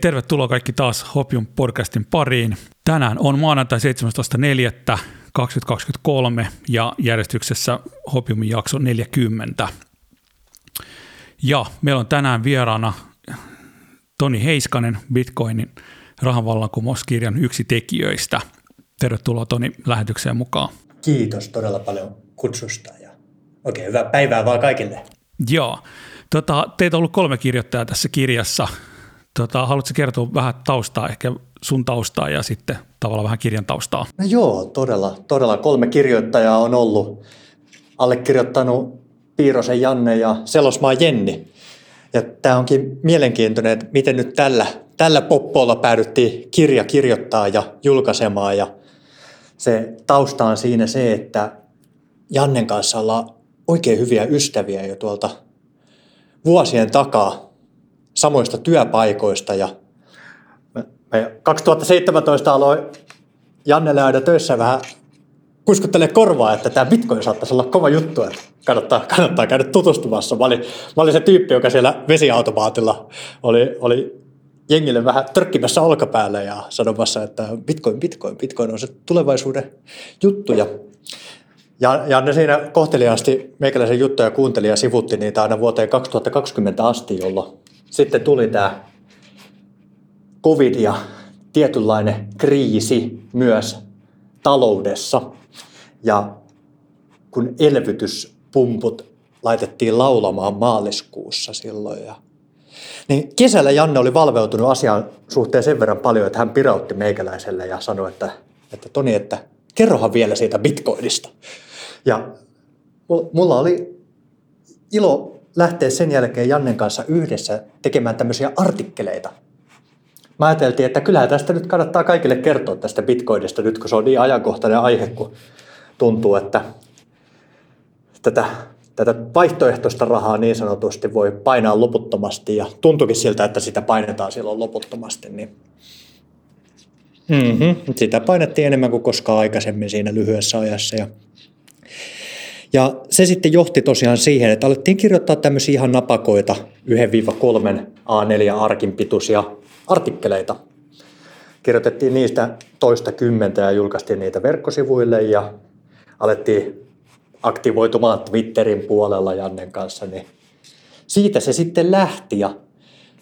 Tervetuloa kaikki taas Hopium podcastin pariin. Tänään on maanantai 17.4.2023 ja järjestyksessä Hopiumin jakso 40. Ja meillä on tänään vieraana Toni Heiskanen, Bitcoinin rahanvallankumouskirjan yksi tekijöistä. Tervetuloa Toni lähetykseen mukaan. Kiitos todella paljon kutsusta ja oikein hyvää päivää vaan kaikille. Joo. Tota, teitä on ollut kolme kirjoittajaa tässä kirjassa. Tota, haluatko kertoa vähän taustaa, ehkä sun taustaa ja sitten tavallaan vähän kirjan taustaa? No joo, todella, todella kolme kirjoittajaa on ollut. Allekirjoittanut Piirosen Janne ja Selosmaa Jenni. Ja tämä onkin mielenkiintoinen, että miten nyt tällä, tällä poppolla päädyttiin kirja kirjoittaa ja julkaisemaan. Ja se tausta on siinä se, että Jannen kanssa ollaan oikein hyviä ystäviä jo tuolta vuosien takaa samoista työpaikoista ja me 2017 aloin Jannelle aina töissä vähän kuskuttelee korvaa, että tämä Bitcoin saattaisi olla kova juttu, että kannattaa, kannattaa käydä tutustumassa. Mä olin, mä olin se tyyppi, joka siellä vesiautomaatilla oli, oli jengille vähän törkkimässä olkapäälle ja sanomassa, että Bitcoin, Bitcoin, Bitcoin on se tulevaisuuden juttu. Ja, ja, ja ne siinä kohteliaasti meikäläisen juttuja kuunteli ja sivutti niitä aina vuoteen 2020 asti, jolloin sitten tuli tämä covid ja tietynlainen kriisi myös taloudessa. Ja kun elvytyspumput laitettiin laulamaan maaliskuussa silloin ja niin kesällä Janne oli valveutunut asian suhteen sen verran paljon, että hän pirautti meikäläiselle ja sanoi, että, että Toni, että kerrohan vielä siitä bitcoinista. Ja mulla oli ilo lähteä sen jälkeen Jannen kanssa yhdessä tekemään tämmöisiä artikkeleita. Mä ajateltiin, että kyllähän tästä nyt kannattaa kaikille kertoa tästä bitcoinista nyt, kun se on niin ajankohtainen aihe, kun tuntuu, että tätä, tätä vaihtoehtoista rahaa niin sanotusti voi painaa loputtomasti ja tuntuukin siltä, että sitä painetaan silloin loputtomasti, niin mm-hmm. sitä painettiin enemmän kuin koskaan aikaisemmin siinä lyhyessä ajassa ja ja se sitten johti tosiaan siihen, että alettiin kirjoittaa tämmöisiä ihan napakoita 1-3 A4-arkin pituisia artikkeleita. Kirjoitettiin niistä toista kymmentä ja julkaistiin niitä verkkosivuille ja alettiin aktivoitumaan Twitterin puolella Jannen kanssa, niin siitä se sitten lähti ja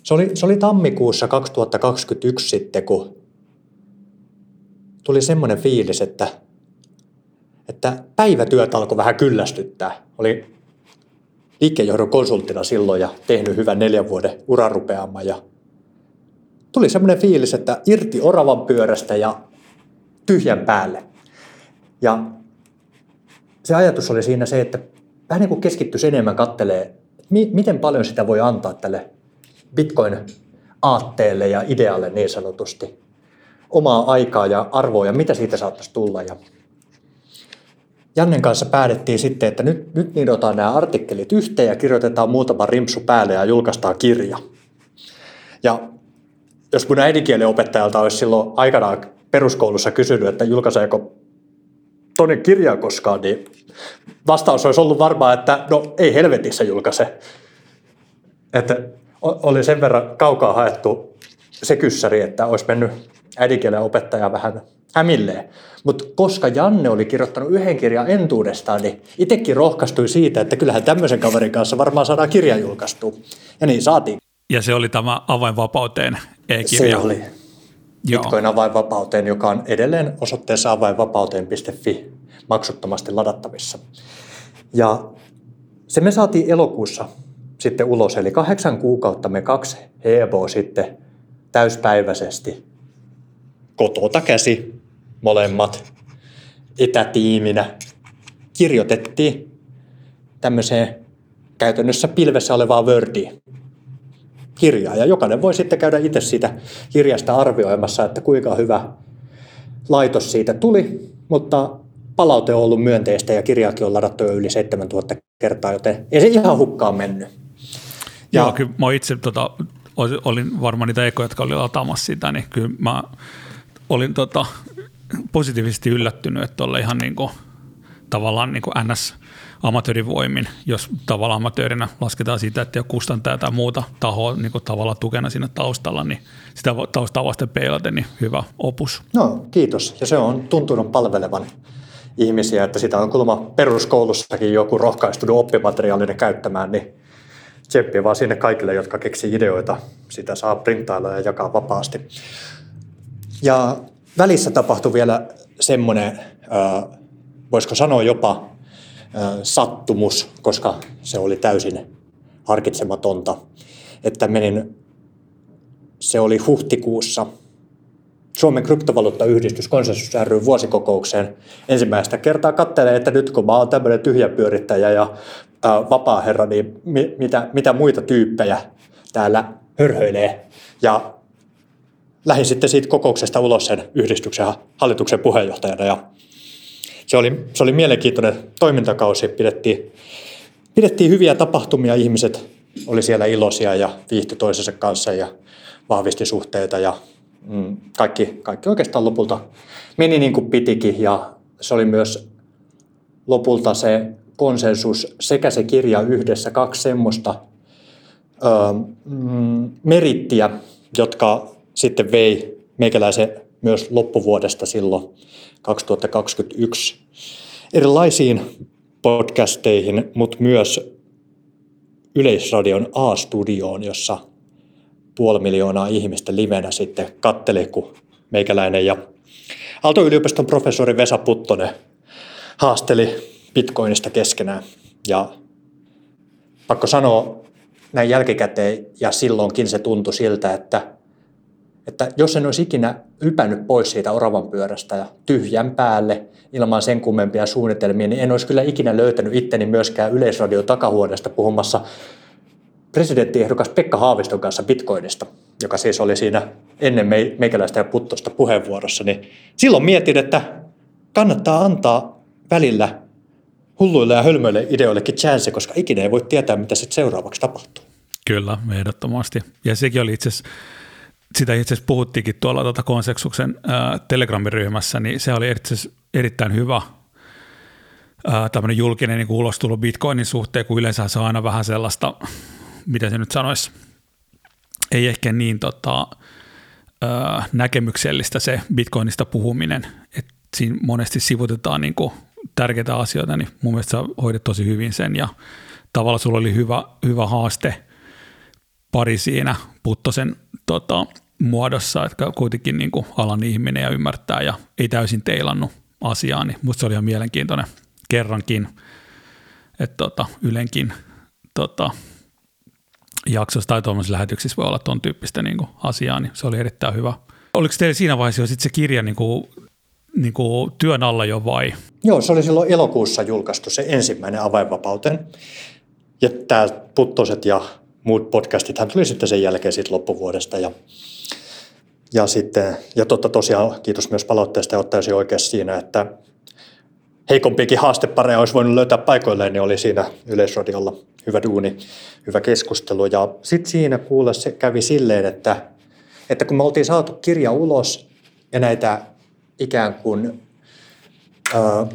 se oli, se oli tammikuussa 2021 sitten, kun tuli semmoinen fiilis, että että päivätyöt alkoi vähän kyllästyttää. Oli liikkeenjohdon konsulttina silloin ja tehnyt hyvän neljän vuoden urarupeama ja tuli semmoinen fiilis, että irti oravan pyörästä ja tyhjän päälle. Ja se ajatus oli siinä se, että vähän niin kuin keskittyisi enemmän kattelee, miten paljon sitä voi antaa tälle Bitcoin-aatteelle ja idealle niin sanotusti. Omaa aikaa ja arvoa ja mitä siitä saattaisi tulla. Ja Jannen kanssa päätettiin sitten, että nyt, nyt nidotaan nämä artikkelit yhteen ja kirjoitetaan muutama rimpsu päälle ja julkaistaan kirja. Ja jos mun äidinkielen opettajalta olisi silloin aikanaan peruskoulussa kysynyt, että julkaiseeko Toni kirjaa koskaan, niin vastaus olisi ollut varmaan, että no ei helvetissä julkaise. Että oli sen verran kaukaa haettu se kyssäri, että olisi mennyt äidinkielen opettaja vähän hämilleen. Mutta koska Janne oli kirjoittanut yhden kirjan entuudestaan, niin itsekin rohkaistui siitä, että kyllähän tämmöisen kaverin kanssa varmaan saadaan kirja julkaistu. Ja niin saatiin. Ja se oli tämä avainvapauteen e-kirja. Se oli. Bitcoin avainvapauteen, joka on edelleen osoitteessa avainvapauteen.fi maksuttomasti ladattavissa. Ja se me saatiin elokuussa sitten ulos, eli kahdeksan kuukautta me kaksi heboa sitten täyspäiväisesti kotota käsi molemmat etätiiminä kirjoitettiin tämmöiseen käytännössä pilvessä olevaa Wordiin kirjaa. Ja jokainen voi sitten käydä itse siitä kirjasta arvioimassa, että kuinka hyvä laitos siitä tuli, mutta palaute on ollut myönteistä ja kirjaakin on ladattu jo yli 7000 kertaa, joten ei se ihan hukkaan mennyt. Ja Joo, kyllä mä itse tota, olin varmaan niitä ekoja, jotka oli lataamassa sitä, niin kyllä mä olin tota, positiivisesti yllättynyt, että oli ihan niin kuin tavallaan niin kuin NS amatöörivoimin, jos tavallaan amatöörinä lasketaan siitä, että ei ole kustantaja tai muuta tahoa niin kuin tavallaan tukena siinä taustalla, niin sitä taustaa vasten peilaten, niin hyvä opus. No kiitos, ja se on tuntunut palvelevan ihmisiä, että sitä on kuulemma peruskoulussakin joku rohkaistunut oppimateriaalinen käyttämään, niin tseppi vaan sinne kaikille, jotka keksii ideoita. Sitä saa printtailla ja jakaa vapaasti. Ja välissä tapahtui vielä semmoinen, voisiko sanoa jopa sattumus, koska se oli täysin harkitsematonta, että menin, se oli huhtikuussa Suomen kryptovaluuttayhdistys Konsensus ry vuosikokoukseen ensimmäistä kertaa katselee, että nyt kun mä oon tämmöinen tyhjäpyörittäjä ja vapaa herra, niin mi, mitä, mitä muita tyyppejä täällä hörhöilee. Ja lähdin sitten siitä kokouksesta ulos sen yhdistyksen hallituksen puheenjohtajana ja se oli, se oli mielenkiintoinen toimintakausi. Pidettiin, pidettiin hyviä tapahtumia, ihmiset oli siellä iloisia ja viihty toisensa kanssa ja vahvisti suhteita ja mm, kaikki, kaikki oikeastaan lopulta meni niin kuin pitikin ja se oli myös lopulta se konsensus sekä se kirja yhdessä, kaksi semmoista ö, mm, merittiä, jotka sitten vei meikäläisen myös loppuvuodesta silloin 2021 erilaisiin podcasteihin, mutta myös Yleisradion A-studioon, jossa puoli miljoonaa ihmistä livenä sitten katteli, kun meikäläinen ja Aalto-yliopiston professori Vesa Puttonen haasteli Bitcoinista keskenään. Ja pakko sanoa näin jälkikäteen, ja silloinkin se tuntui siltä, että että jos en olisi ikinä ypännyt pois siitä oravan pyörästä ja tyhjän päälle ilman sen kummempia suunnitelmia, niin en olisi kyllä ikinä löytänyt itteni myöskään Yleisradio takahuoneesta puhumassa presidenttiehdokas Pekka Haaviston kanssa Bitcoinista, joka siis oli siinä ennen meikäläistä ja puttosta puheenvuorossa, niin silloin mietin, että kannattaa antaa välillä hulluille ja hölmöille ideoillekin chance, koska ikinä ei voi tietää, mitä sitten seuraavaksi tapahtuu. Kyllä, ehdottomasti. Ja sekin oli itse asiassa sitä itse asiassa puhuttiinkin tuolla tuota Konseksuksen ää, Telegram-ryhmässä, niin se oli itse erittäin hyvä tämmöinen julkinen niin ulostulo Bitcoinin suhteen, kun yleensä se on aina vähän sellaista, miten se nyt sanoisi, ei ehkä niin tota, ää, näkemyksellistä se Bitcoinista puhuminen, että siinä monesti sivutetaan niin kuin tärkeitä asioita, niin mun mielestä sä hoidit tosi hyvin sen ja tavallaan sulla oli hyvä, hyvä haaste pari siinä Puttosen tota, muodossa, että kuitenkin niin kuin alan ihminen ja ymmärtää ja ei täysin teilannut asiaa, niin musta se oli ihan mielenkiintoinen kerrankin, että tota, Ylenkin tota, jaksossa tai tuollaisessa lähetyksissä voi olla tuon tyyppistä niin kuin asiaa, niin se oli erittäin hyvä. Oliko teillä siinä vaiheessa jo sit se kirja niin kuin, niin kuin työn alla jo vai? Joo, se oli silloin elokuussa julkaistu se ensimmäinen avainvapauteen. Ja tämä Puttoset ja muut podcastithan tuli sitten sen jälkeen siitä loppuvuodesta ja ja, sitten, ja totta tosiaan kiitos myös palautteesta ja ottaisi oikeassa siinä, että heikompiakin haastepareja olisi voinut löytää paikoilleen, niin oli siinä Yleisradiolla hyvä duuni, hyvä keskustelu. Ja sitten siinä kuule se kävi silleen, että, että kun me oltiin saatu kirja ulos ja näitä ikään kuin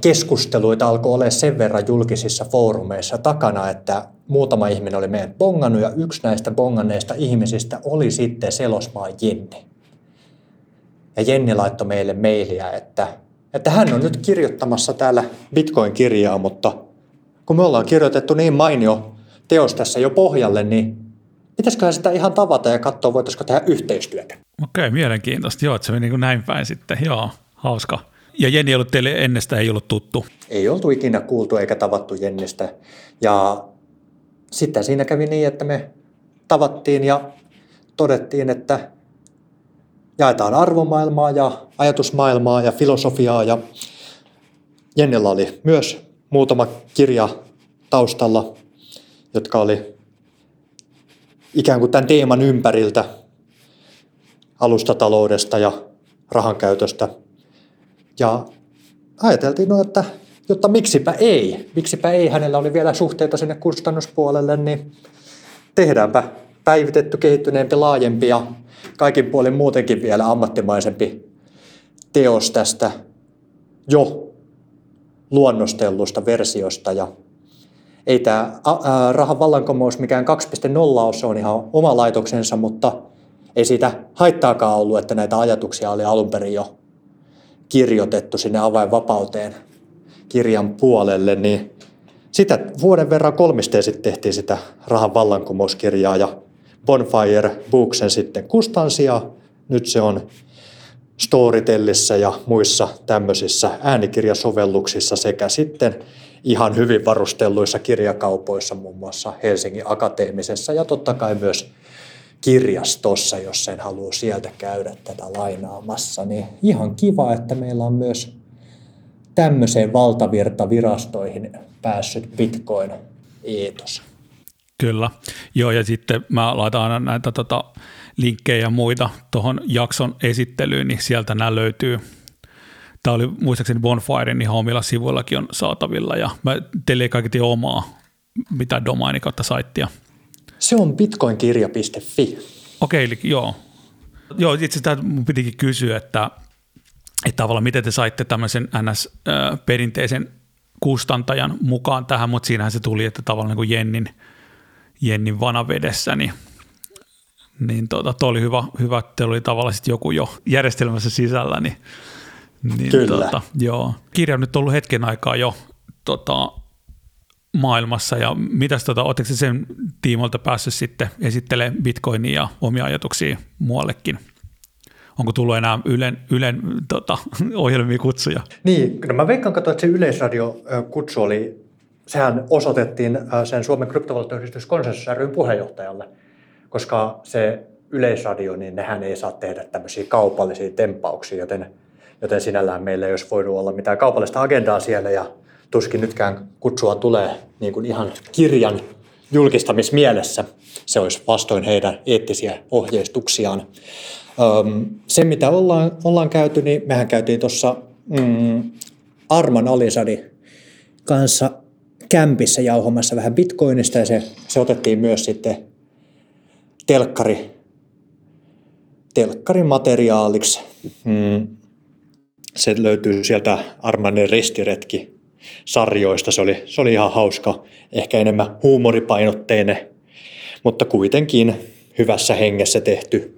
keskusteluita alkoi olla sen verran julkisissa foorumeissa takana, että muutama ihminen oli meidän bongannut ja yksi näistä bonganneista ihmisistä oli sitten Selosmaa Jenni. Ja Jenni laittoi meille mailia, että, että hän on nyt kirjoittamassa täällä Bitcoin-kirjaa, mutta kun me ollaan kirjoitettu niin mainio teos tässä jo pohjalle, niin pitäisiköhän sitä ihan tavata ja katsoa, voitaisiko tehdä yhteistyötä. Okei, mielenkiintoista. Joo, että se meni niin kuin näin päin sitten. Joo, hauska. Ja Jenni ollut teille ennestä, ei ollut tuttu? Ei oltu ikinä kuultu eikä tavattu Jennistä. Ja sitten siinä kävi niin, että me tavattiin ja todettiin, että jaetaan arvomaailmaa ja ajatusmaailmaa ja filosofiaa ja Jennellä oli myös muutama kirja taustalla, jotka oli ikään kuin tämän teeman ympäriltä alustataloudesta ja rahankäytöstä. Ja ajateltiin, no, että jotta miksipä ei, miksipä ei, hänellä oli vielä suhteita sinne kustannuspuolelle, niin tehdäänpä päivitetty, kehittyneempi, laajempi ja kaikin puolin muutenkin vielä ammattimaisempi teos tästä jo luonnostellusta versiosta. Ja ei tämä rahan vallankumous mikään 2.0 ole, se on ihan oma laitoksensa, mutta ei siitä haittaakaan ollut, että näitä ajatuksia oli alun perin jo kirjoitettu sinne avainvapauteen kirjan puolelle, niin sitä vuoden verran kolmisteen sitten tehtiin sitä rahan vallankumouskirjaa ja Bonfire Booksen sitten kustansia. Nyt se on Storytellissä ja muissa tämmöisissä äänikirjasovelluksissa sekä sitten ihan hyvin varustelluissa kirjakaupoissa, muun muassa Helsingin Akateemisessa ja totta kai myös kirjastossa, jos sen haluaa sieltä käydä tätä lainaamassa. Niin ihan kiva, että meillä on myös tämmöiseen valtavirtavirastoihin päässyt Bitcoin-eetos. Kyllä, joo ja sitten mä laitan aina näitä tota, linkkejä ja muita tuohon jakson esittelyyn, niin sieltä nämä löytyy. Tämä oli muistaakseni Bonfire, niin omilla sivuillakin on saatavilla ja mä teille ei kaikki omaa mitä domaini kautta saittia. Se on bitcoinkirja.fi. Okei, eli joo. Joo, itse asiassa mun pitikin kysyä, että, että tavallaan miten te saitte tämmöisen NS-perinteisen kustantajan mukaan tähän, mutta siinähän se tuli, että tavallaan niin kuin Jennin, Jennin vanavedessä, niin niin tuota, toi oli hyvä, hyvä, että oli tavallaan sit joku jo järjestelmässä sisällä. Niin, niin Kyllä. Tuota, joo. Kirja on nyt ollut hetken aikaa jo tota, maailmassa ja mitäs tota, oletteko sen tiimoilta päässyt sitten esittelemään Bitcoinia ja omia ajatuksia muuallekin? Onko tullut enää Ylen, Ylen tota, ohjelmia kutsuja? Niin, no mä veikkaan katsoa, että se Yleisradio-kutsu oli, sehän osoitettiin sen Suomen kryptovaluuttayhdistys konsensus puheenjohtajalle – koska se yleisradio, niin nehän ei saa tehdä tämmöisiä kaupallisia tempauksia, joten, joten sinällään meillä ei olisi voinut olla mitään kaupallista agendaa siellä ja tuskin nytkään kutsua tulee niin kuin ihan kirjan julkistamismielessä. Se olisi vastoin heidän eettisiä ohjeistuksiaan. Se, mitä ollaan, ollaan käyty, niin mehän käytiin tuossa mm, Arman Alisadi kanssa kämpissä jauhomassa vähän bitcoinista ja se, se otettiin myös sitten telkkari, telkkarin materiaaliksi. Mm. Se löytyy sieltä Armanen ristiretki sarjoista. Se oli, se oli ihan hauska, ehkä enemmän huumoripainotteinen, mutta kuitenkin hyvässä hengessä tehty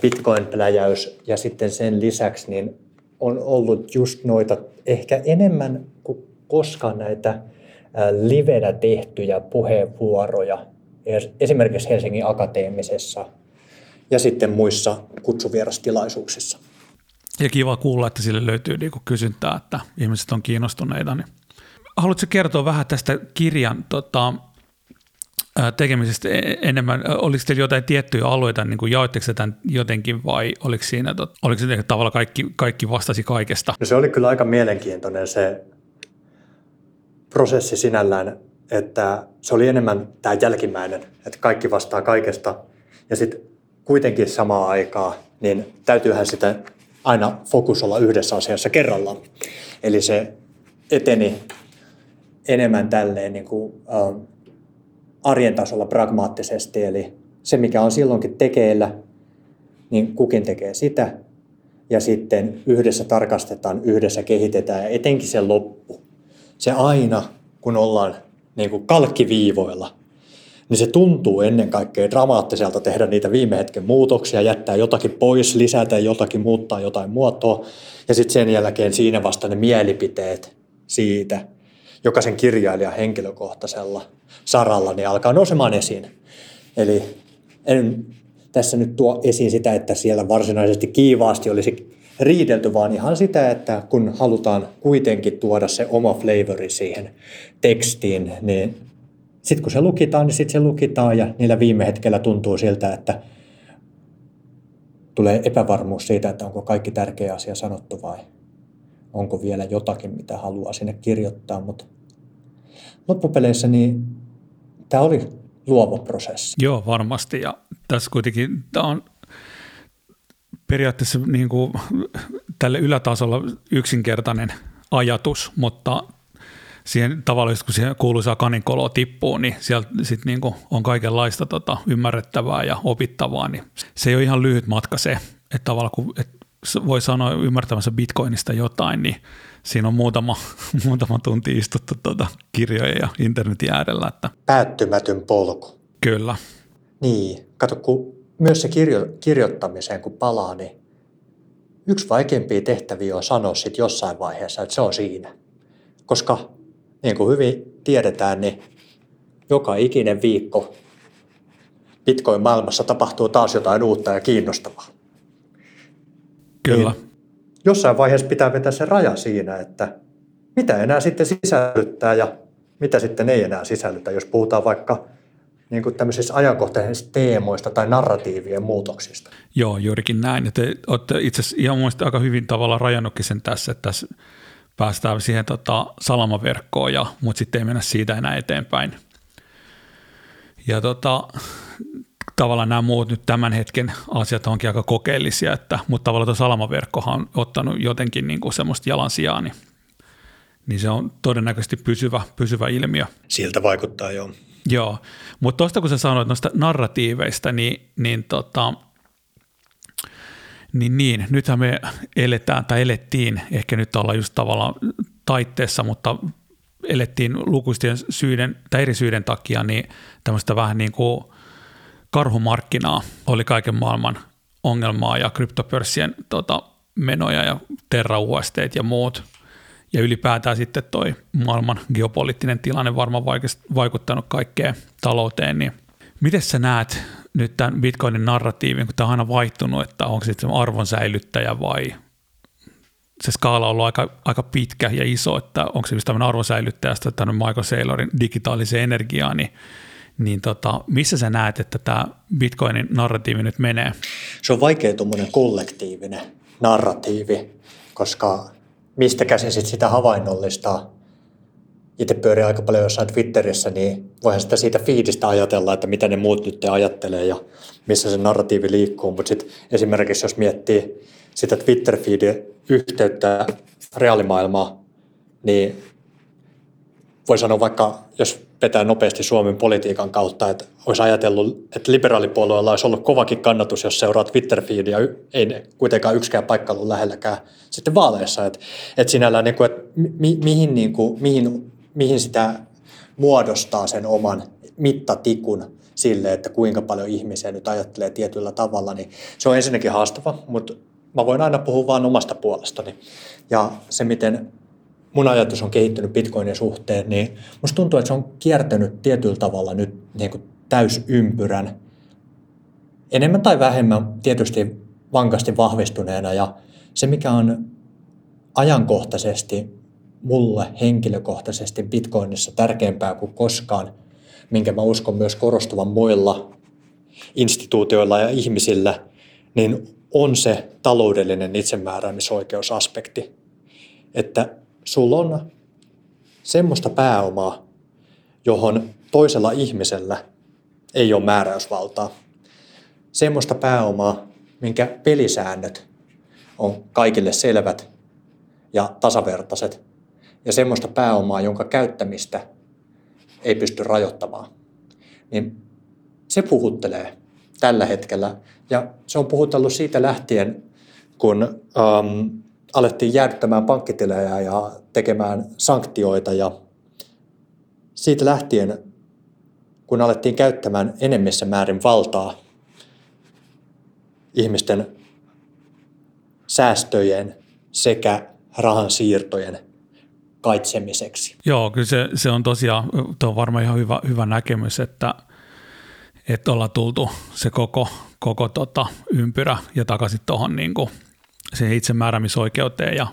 Bitcoin-pläjäys. Ja sitten sen lisäksi niin on ollut just noita ehkä enemmän kuin koskaan näitä livenä tehtyjä puheenvuoroja esimerkiksi Helsingin Akateemisessa ja sitten muissa kutsuvierastilaisuuksissa. Ja kiva kuulla, että sille löytyy niinku kysyntää, että ihmiset on kiinnostuneita. Niin. Haluatko kertoa vähän tästä kirjan tota, tekemisestä e-, enemmän? Oliko teillä jotain tiettyjä alueita, niin kuin jaoitteko tämän jotenkin vai oliko siinä, oliko se tavalla kaikki, kaikki vastasi kaikesta? No se oli kyllä aika mielenkiintoinen se prosessi sinällään että se oli enemmän tämä jälkimmäinen, että kaikki vastaa kaikesta ja sitten kuitenkin samaan aikaa, niin täytyyhän sitä aina fokus olla yhdessä asiassa kerrallaan. Eli se eteni enemmän tälleen niin kuin, äh, arjen tasolla pragmaattisesti, eli se mikä on silloinkin tekeillä, niin kukin tekee sitä, ja sitten yhdessä tarkastetaan, yhdessä kehitetään, ja etenkin se loppu. Se aina, kun ollaan niin kuin kalkkiviivoilla, niin se tuntuu ennen kaikkea dramaattiselta tehdä niitä viime hetken muutoksia, jättää jotakin pois, lisätä jotakin, muuttaa jotain muotoa, ja sitten sen jälkeen siinä vasta ne mielipiteet siitä, jokaisen kirjailijan henkilökohtaisella saralla, niin alkaa nousemaan esiin. Eli en tässä nyt tuo esiin sitä, että siellä varsinaisesti kiivaasti olisi riidelty, vaan ihan sitä, että kun halutaan kuitenkin tuoda se oma flavori siihen tekstiin, niin sitten kun se lukitaan, niin sitten se lukitaan ja niillä viime hetkellä tuntuu siltä, että tulee epävarmuus siitä, että onko kaikki tärkeä asia sanottu vai onko vielä jotakin, mitä haluaa sinne kirjoittaa, mutta loppupeleissä niin tämä oli luova prosessi. Joo, varmasti ja tässä kuitenkin tämä on periaatteessa niin kuin tälle ylätasolla yksinkertainen ajatus, mutta siihen tavallaan, kun siihen kuuluisaa kaninkoloa tippuu, niin siellä sit niin kuin on kaikenlaista tota, ymmärrettävää ja opittavaa, niin se ei ole ihan lyhyt matka se, että tavallaan kun, että voi sanoa ymmärtämässä bitcoinista jotain, niin siinä on muutama, muutama tunti istuttu tuota kirjoja ja internetin äärellä. Että. Päättymätön polku. Kyllä. Niin, kato, kun myös se kirjo, kirjoittamiseen kun palaa, niin yksi vaikeimpia tehtäviä on sanoa sitten jossain vaiheessa, että se on siinä. Koska niin kuin hyvin tiedetään, niin joka ikinen viikko Bitcoin-maailmassa tapahtuu taas jotain uutta ja kiinnostavaa. Kyllä. Niin jossain vaiheessa pitää vetää se raja siinä, että mitä enää sitten sisällyttää ja mitä sitten ei enää sisällytä, jos puhutaan vaikka niin kuin tämmöisistä ajankohtaisista teemoista tai narratiivien muutoksista. Joo, juurikin näin. Te olette itse asiassa ihan mielestäni aika hyvin tavalla rajannutkin sen tässä, että tässä päästään siihen tota, salamaverkkoon, ja, mutta sitten ei mennä siitä enää eteenpäin. Ja tota, tavallaan nämä muut nyt tämän hetken asiat onkin aika kokeellisia, että, mutta tavallaan tuo salamaverkkohan on ottanut jotenkin niin kuin semmoista jalansijaa, niin, niin se on todennäköisesti pysyvä, pysyvä ilmiö. Siltä vaikuttaa joo. Joo, mutta tuosta kun sä sanoit noista narratiiveista, niin, niin, tota, niin, niin nythän me eletään tai elettiin, ehkä nyt ollaan just tavallaan taitteessa, mutta elettiin lukuisten syiden tai eri syiden takia, niin tämmöistä vähän niin kuin karhumarkkinaa oli kaiken maailman ongelmaa ja kryptopörssien tota, menoja ja Terra ja muut. Ja ylipäätään sitten toi maailman geopoliittinen tilanne varmaan vaikuttanut kaikkeen talouteen. Niin miten sä näet nyt tämän Bitcoinin narratiivin, kun tämä on aina vaihtunut, että onko se arvon säilyttäjä vai se skaala on ollut aika, aika pitkä ja iso, että onko se just tämmöinen arvosäilyttäjästä tämmöinen Michael Saylorin digitaaliseen energiaan, niin, niin tota, missä sä näet, että tämä Bitcoinin narratiivi nyt menee? Se on vaikea tuommoinen kollektiivinen narratiivi, koska mistä käsin sit sitä havainnollistaa. Itse pyörii aika paljon jossain Twitterissä, niin voihan sitä siitä fiidistä ajatella, että mitä ne muut nyt ajattelee ja missä se narratiivi liikkuu. Mutta sitten esimerkiksi jos miettii sitä Twitter-feedin yhteyttä reaalimaailmaa, niin voi sanoa vaikka, jos vetää nopeasti Suomen politiikan kautta, että olisi ajatellut, että liberaalipuolueella olisi ollut kovakin kannatus, jos seuraa Twitter-feedia, ei kuitenkaan yksikään paikka ollut lähelläkään sitten vaaleissa. Että, että sinällään, niin kuin, että mi, mihin, niin kuin, mihin, mihin sitä muodostaa sen oman mittatikun sille, että kuinka paljon ihmisiä nyt ajattelee tietyllä tavalla, niin se on ensinnäkin haastava, mutta mä voin aina puhua vain omasta puolestani. Ja se, miten mun ajatus on kehittynyt Bitcoinin suhteen, niin musta tuntuu, että se on kiertänyt tietyllä tavalla nyt niin kuin täysympyrän. Enemmän tai vähemmän tietysti vankasti vahvistuneena ja se, mikä on ajankohtaisesti mulle henkilökohtaisesti Bitcoinissa tärkeämpää kuin koskaan, minkä mä uskon myös korostuvan muilla instituutioilla ja ihmisillä, niin on se taloudellinen itsemääräämisoikeusaspekti. Että sulla on semmoista pääomaa, johon toisella ihmisellä ei ole määräysvaltaa. Semmoista pääomaa, minkä pelisäännöt on kaikille selvät ja tasavertaiset. Ja semmoista pääomaa, jonka käyttämistä ei pysty rajoittamaan. Niin se puhuttelee tällä hetkellä. Ja se on puhutellut siitä lähtien, kun ähm, alettiin jäädyttämään pankkitilejä ja tekemään sanktioita ja siitä lähtien, kun alettiin käyttämään enemmissä määrin valtaa ihmisten säästöjen sekä rahan siirtojen kaitsemiseksi. Joo, kyllä se, se on tosiaan, tuo on varmaan ihan hyvä, hyvä näkemys, että, että ollaan tultu se koko, koko tota ympyrä ja takaisin tuohon niin siihen itsemääräämisoikeuteen ja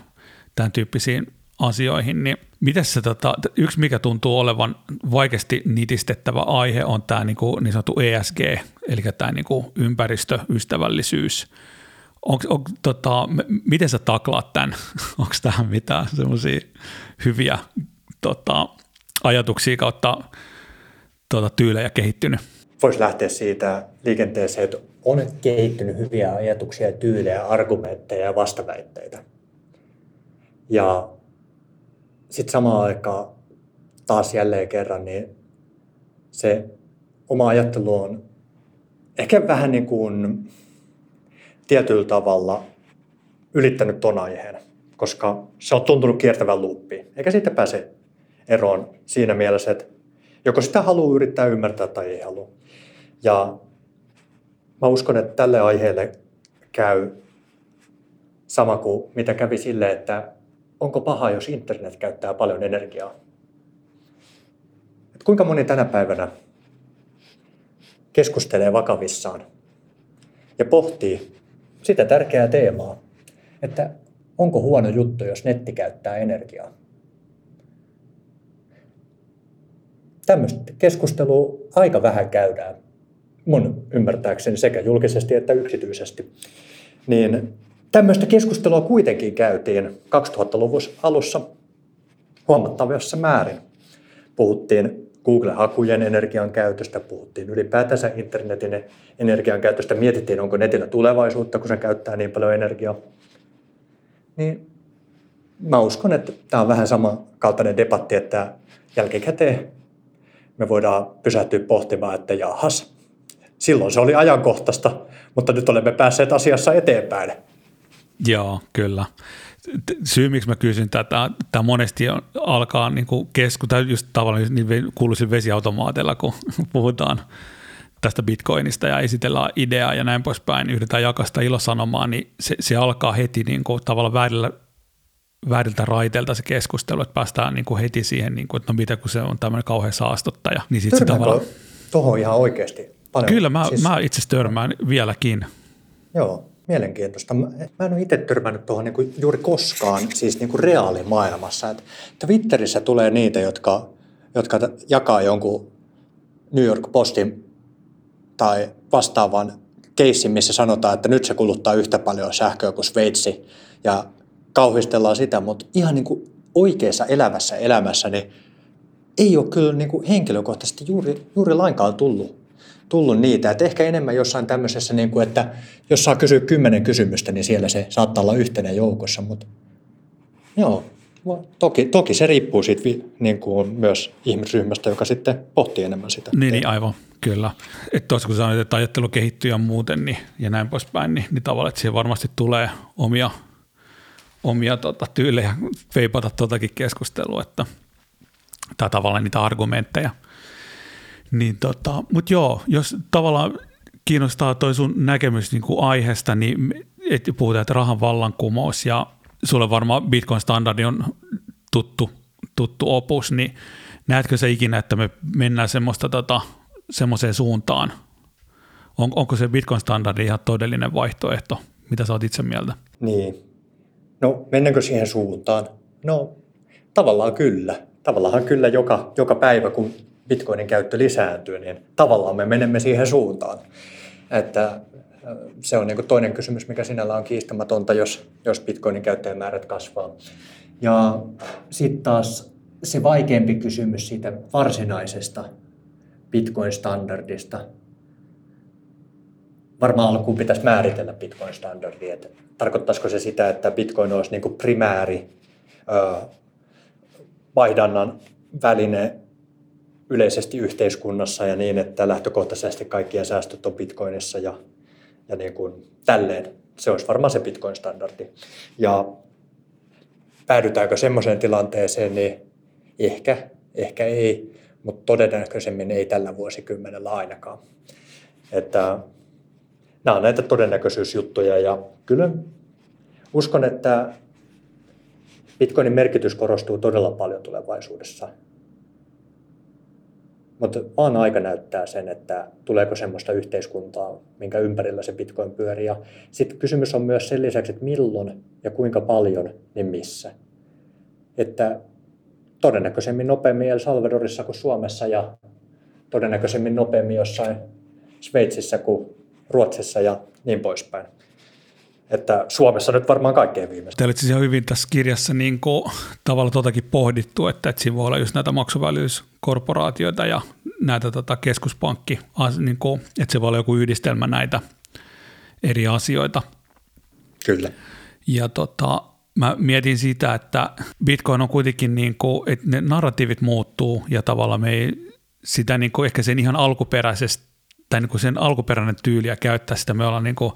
tämän tyyppisiin asioihin, niin miten se, tota, yksi mikä tuntuu olevan vaikeasti nitistettävä aihe on tämä niin, kuin, niin sanottu ESG, eli tämä niin kuin ympäristöystävällisyys. Onks, on, tota, miten sä taklaat tämän? Onko tähän mitään semmoisia hyviä tota, ajatuksia kautta tota, tyylejä kehittynyt? Voisi lähteä siitä liikenteeseen, että on kehittynyt hyviä ajatuksia, tyylejä, argumentteja ja vastaväitteitä. Ja sitten samaan aikaan taas jälleen kerran, niin se oma ajattelu on ehkä vähän niin kuin tietyllä tavalla ylittänyt ton aiheen, koska se on tuntunut kiertävän luuppiin. Eikä siitä pääse eroon siinä mielessä, että joko sitä haluaa yrittää ymmärtää tai ei halua. Ja mä uskon, että tälle aiheelle käy sama kuin mitä kävi sille, että onko paha, jos internet käyttää paljon energiaa. Et kuinka moni tänä päivänä keskustelee vakavissaan ja pohtii sitä tärkeää teemaa, että onko huono juttu, jos netti käyttää energiaa. Tämmöistä keskustelua aika vähän käydään mun ymmärtääkseni sekä julkisesti että yksityisesti. Niin tämmöistä keskustelua kuitenkin käytiin 2000-luvun alussa huomattavassa määrin. Puhuttiin Google-hakujen energian käytöstä, puhuttiin ylipäätänsä internetin energian käytöstä, mietittiin, onko netillä tulevaisuutta, kun se käyttää niin paljon energiaa. Niin mä uskon, että tämä on vähän sama kaltainen debatti, että jälkikäteen me voidaan pysähtyä pohtimaan, että jahas, silloin se oli ajankohtaista, mutta nyt olemme päässeet asiassa eteenpäin. Joo, kyllä. Syy, miksi mä kysyn tätä, tämä monesti on, alkaa niin keskustella just tavallaan niin kuuluisin vesiautomaateilla, kun puhutaan tästä bitcoinista ja esitellään ideaa ja näin poispäin, niin yritetään jakaa sitä ilosanomaa, niin se, se alkaa heti niin kuin tavallaan väärillä, vääriltä raiteilta se keskustelu, että päästään niin kuin heti siihen, niin kuin, että no mitä kun se on tämmöinen kauhean saastuttaja. Niin sit se tavallaan... tuohon ihan oikeasti paljon? Kyllä, mä, siis... mä itse törmään vieläkin. Joo, mielenkiintoista. Mä en ole itse törmännyt tuohon niin juuri koskaan siis niin kuin reaalimaailmassa. Että Twitterissä tulee niitä, jotka, jotka jakaa jonkun New York Postin tai vastaavan keissin, missä sanotaan, että nyt se kuluttaa yhtä paljon sähköä kuin Sveitsi ja kauhistellaan sitä, mutta ihan niin kuin oikeassa elävässä elämässä niin ei ole kyllä niin kuin henkilökohtaisesti juuri, juuri lainkaan tullut tullut niitä. Että ehkä enemmän jossain tämmöisessä, niin kuin, että jos saa kysyä kymmenen kysymystä, niin siellä se saattaa olla yhtenä joukossa. Mutta joo, toki, toki se riippuu siitä niin kuin myös ihmisryhmästä, joka sitten pohtii enemmän sitä. Niin, niin aivan, kyllä. Että kun sanoit, että ajattelu kehittyy ja muuten niin, ja näin poispäin, niin, niin tavallaan, siihen varmasti tulee omia, omia tota, tyylejä veipata tuotakin keskustelua, että, tai tavallaan niitä argumentteja – niin tota, Mutta joo, jos tavallaan kiinnostaa toi sun näkemys niin kuin aiheesta, niin et puhutaan, että rahan vallankumous ja sulle varmaan Bitcoin-standardi on tuttu, tuttu opus, niin näetkö se ikinä, että me mennään semmoista tota, semmoiseen suuntaan? On, onko se Bitcoin-standardi ihan todellinen vaihtoehto? Mitä sä oot itse mieltä? Niin. No mennäänkö siihen suuntaan? No tavallaan kyllä. Tavallaan kyllä joka, joka päivä, kun bitcoinin käyttö lisääntyy, niin tavallaan me menemme siihen suuntaan. Että se on niin toinen kysymys, mikä sinällä on kiistämätöntä, jos, jos bitcoinin käyttäjämäärät kasvaa. Ja sitten taas se vaikeampi kysymys siitä varsinaisesta bitcoin-standardista. Varmaan alkuun pitäisi määritellä bitcoin-standardi. Että tarkoittaisiko se sitä, että bitcoin olisi niin primääri vaihdannan väline yleisesti yhteiskunnassa ja niin, että lähtökohtaisesti kaikkien säästöt on bitcoinissa ja, ja niin kuin tälleen. Se olisi varmaan se bitcoin-standardi. Ja päädytäänkö semmoiseen tilanteeseen, niin ehkä, ehkä ei, mutta todennäköisemmin ei tällä vuosikymmenellä ainakaan. Että nämä on näitä todennäköisyysjuttuja ja kyllä uskon, että Bitcoinin merkitys korostuu todella paljon tulevaisuudessa mutta vaan aika näyttää sen, että tuleeko semmoista yhteiskuntaa, minkä ympärillä se bitcoin pyörii. Ja sitten kysymys on myös sen lisäksi, että milloin ja kuinka paljon, niin missä. Että todennäköisemmin nopeammin El Salvadorissa kuin Suomessa ja todennäköisemmin nopeammin jossain Sveitsissä kuin Ruotsissa ja niin poispäin. Että Suomessa nyt varmaan kaikkein viimeistä. Te olitte siis hyvin tässä kirjassa niin kuin, tavalla tuotakin pohdittu, että, että siinä voi olla just näitä maksuvälityskorporaatioita ja näitä tota, keskuspankki, niin kuin, että se voi olla joku yhdistelmä näitä eri asioita. Kyllä. Ja tota, mä mietin sitä, että Bitcoin on kuitenkin, niin kuin, että ne narratiivit muuttuu ja tavallaan me ei sitä niin kuin ehkä sen ihan alkuperäisestä tai niin kuin sen alkuperäinen tyyli ja käyttää sitä. Me ollaan niin kuin,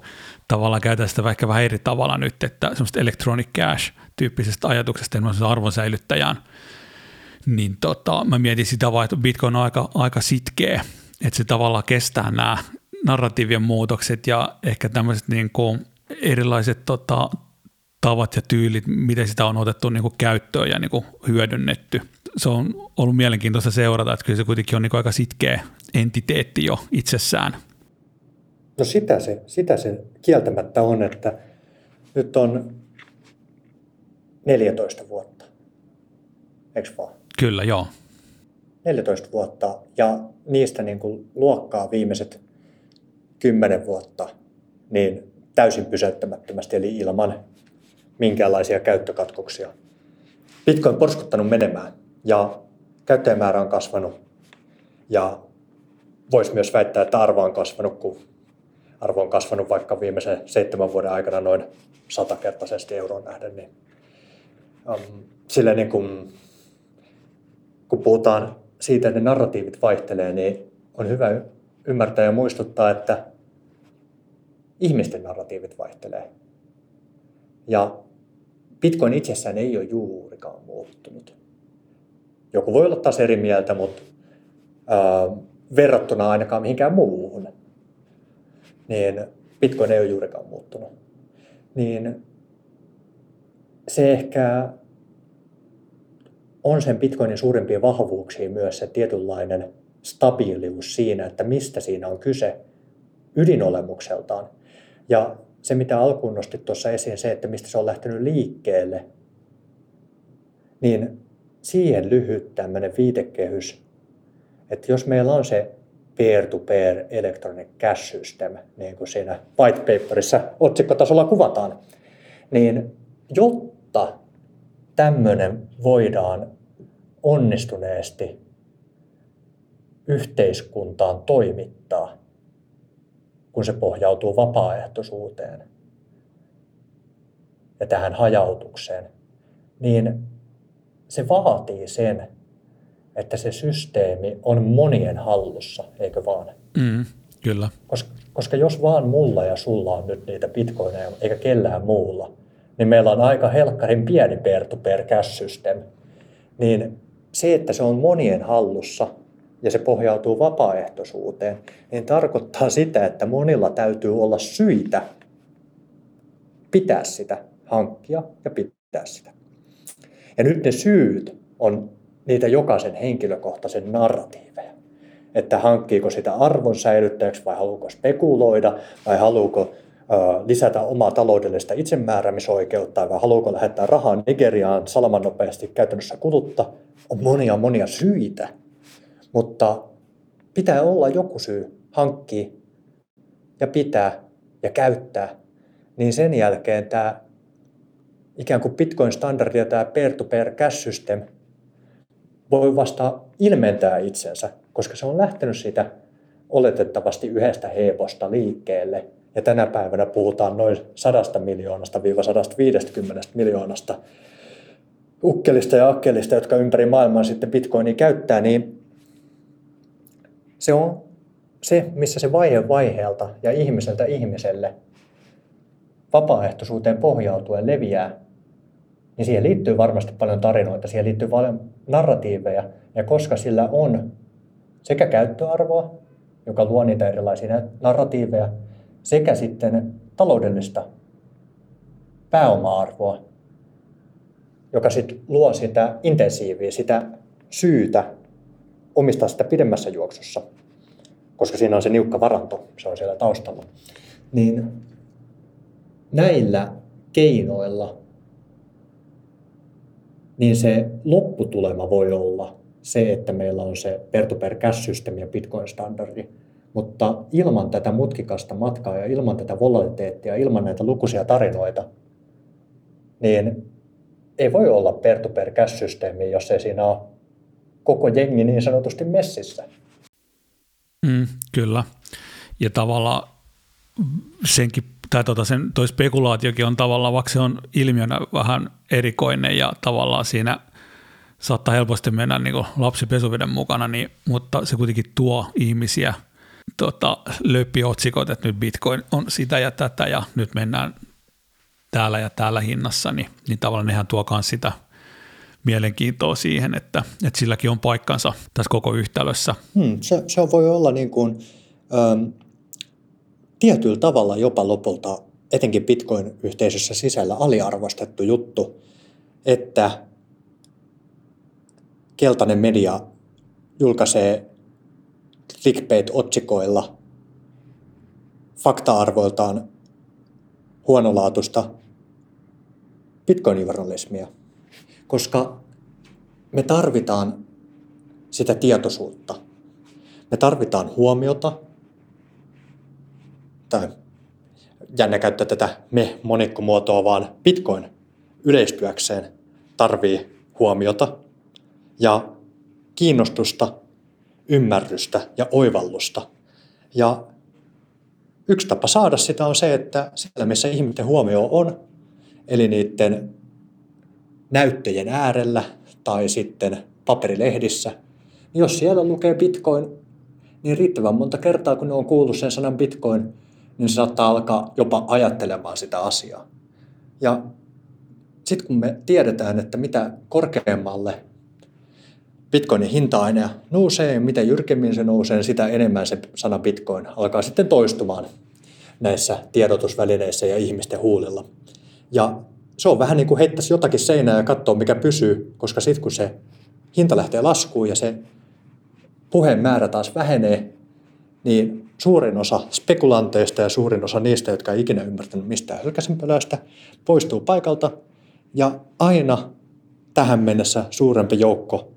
tavallaan käytetään sitä ehkä vähän eri tavalla nyt, että semmoista electronic cash-tyyppisestä ajatuksesta, arvon arvonsäilyttäjään, niin tota, mä mietin sitä vaan, että Bitcoin on aika, aika sitkeä, että se tavallaan kestää nämä narratiivien muutokset ja ehkä tämmöiset niin kuin erilaiset tota, tavat ja tyylit, miten sitä on otettu niin kuin käyttöön ja niin kuin hyödynnetty. Se on ollut mielenkiintoista seurata, että kyllä se kuitenkin on niin aika sitkeä entiteetti jo itsessään. No sitä se, sitä se kieltämättä on, että nyt on 14 vuotta, eikö vaan? Kyllä, joo. 14 vuotta ja niistä niin kuin luokkaa viimeiset 10 vuotta niin täysin pysäyttämättömästi eli ilman minkäänlaisia käyttökatkoksia. Bitcoin porskuttanut menemään ja käyttäjämäärä on kasvanut ja voisi myös väittää, että arvo on kasvanut, kun arvo on kasvanut vaikka viimeisen seitsemän vuoden aikana noin satakertaisesti euroon nähden, niin um, sille niin kuin, kun puhutaan siitä, että ne narratiivit vaihtelee, niin on hyvä ymmärtää ja muistuttaa, että ihmisten narratiivit vaihtelee. Ja Bitcoin itsessään ei ole juurikaan muuttunut. Joku voi olla taas eri mieltä, mutta ää, verrattuna ainakaan mihinkään muuhun, niin Bitcoin ei ole juurikaan muuttunut. Niin se ehkä on sen Bitcoinin suurimpia vahvuuksia myös se tietynlainen stabiilius siinä, että mistä siinä on kyse ydinolemukseltaan. Ja se, mitä alkuun nostit tuossa esiin, se, että mistä se on lähtenyt liikkeelle, niin siihen lyhyt tämmöinen viitekehys, että jos meillä on se peer-to-peer electronic cash system, niin kuin siinä white paperissa otsikkotasolla kuvataan, niin jotta tämmöinen voidaan onnistuneesti yhteiskuntaan toimittaa, kun se pohjautuu vapaaehtoisuuteen ja tähän hajautukseen, niin se vaatii sen, että se systeemi on monien hallussa, eikö vaan? Mm, kyllä. Koska, koska jos vaan mulla ja sulla on nyt niitä bitcoineja, eikä kellään muulla, niin meillä on aika helkkarin pieni peer-to-peer cash system. Niin se, että se on monien hallussa ja se pohjautuu vapaaehtoisuuteen, niin tarkoittaa sitä, että monilla täytyy olla syitä pitää sitä, hankkia ja pitää sitä. Ja nyt ne syyt on niitä jokaisen henkilökohtaisen narratiiveja. Että hankkiiko sitä arvon säilyttäjäksi vai haluuko spekuloida vai haluuko lisätä omaa taloudellista itsemääräämisoikeutta vai haluuko lähettää rahaa Nigeriaan salamannopeasti käytännössä kulutta, on monia monia syitä. Mutta pitää olla joku syy hankkia ja pitää ja käyttää, niin sen jälkeen tämä ikään kuin Bitcoin-standardi ja tämä peer-to-peer cash system voi vasta ilmentää itsensä, koska se on lähtenyt siitä oletettavasti yhdestä heposta liikkeelle. Ja tänä päivänä puhutaan noin 100 miljoonasta viiva 150 miljoonasta ukkelista ja akkelista, jotka ympäri maailmaa sitten bitcoinia käyttää, niin se on se, missä se vaihe vaiheelta ja ihmiseltä ihmiselle vapaaehtoisuuteen pohjautuen leviää niin siihen liittyy varmasti paljon tarinoita, siihen liittyy paljon narratiiveja, ja koska sillä on sekä käyttöarvoa, joka luo niitä erilaisia narratiiveja, sekä sitten taloudellista pääoma-arvoa, joka sitten luo sitä intensiiviä, sitä syytä omistaa sitä pidemmässä juoksussa, koska siinä on se niukka varanto, se on siellä taustalla. Niin näillä keinoilla niin se lopputulema voi olla se, että meillä on se peer-to-peer cash-systeemi ja Bitcoin-standardi. Mutta ilman tätä mutkikasta matkaa ja ilman tätä volatiliteettia, ilman näitä lukuisia tarinoita, niin ei voi olla peer-to-peer cash-systeemi, jos ei siinä ole koko jengi niin sanotusti messissä. Mm, kyllä. Ja tavallaan senkin tai tota sen, toi spekulaatiokin on tavallaan, vaikka se on ilmiönä vähän erikoinen ja tavallaan siinä saattaa helposti mennä niin kuin lapsi pesuveden mukana, niin, mutta se kuitenkin tuo ihmisiä tota, löppiotsikot, että nyt bitcoin on sitä ja tätä ja nyt mennään täällä ja täällä hinnassa, niin, niin tavallaan nehän tuo myös sitä mielenkiintoa siihen, että, että silläkin on paikkansa tässä koko yhtälössä. Hmm, se, se voi olla niin kuin, ähm, tietyllä tavalla jopa lopulta, etenkin Bitcoin-yhteisössä sisällä aliarvostettu juttu, että keltainen media julkaisee clickbait-otsikoilla fakta-arvoiltaan huonolaatuista bitcoin-journalismia, koska me tarvitaan sitä tietoisuutta. Me tarvitaan huomiota, tai jännä käyttää tätä me-monikkomuotoa, vaan bitcoin yleistyäkseen tarvii huomiota ja kiinnostusta, ymmärrystä ja oivallusta. Ja yksi tapa saada sitä on se, että siellä missä ihmisten huomio on, eli niiden näyttöjen äärellä tai sitten paperilehdissä, niin jos siellä lukee bitcoin, niin riittävän monta kertaa, kun ne on kuullut sen sanan bitcoin, niin se saattaa alkaa jopa ajattelemaan sitä asiaa. Ja sitten kun me tiedetään, että mitä korkeammalle bitcoinin hinta aina nousee, mitä jyrkemmin se nousee, niin sitä enemmän se sana bitcoin alkaa sitten toistumaan näissä tiedotusvälineissä ja ihmisten huulilla. Ja se on vähän niin kuin heittäisi jotakin seinää ja katsoa, mikä pysyy, koska sitten kun se hinta lähtee laskuun ja se puheen määrä taas vähenee, niin suurin osa spekulanteista ja suurin osa niistä, jotka ei ikinä ymmärtänyt mistään hylkäsenpölästä, poistuu paikalta ja aina tähän mennessä suurempi joukko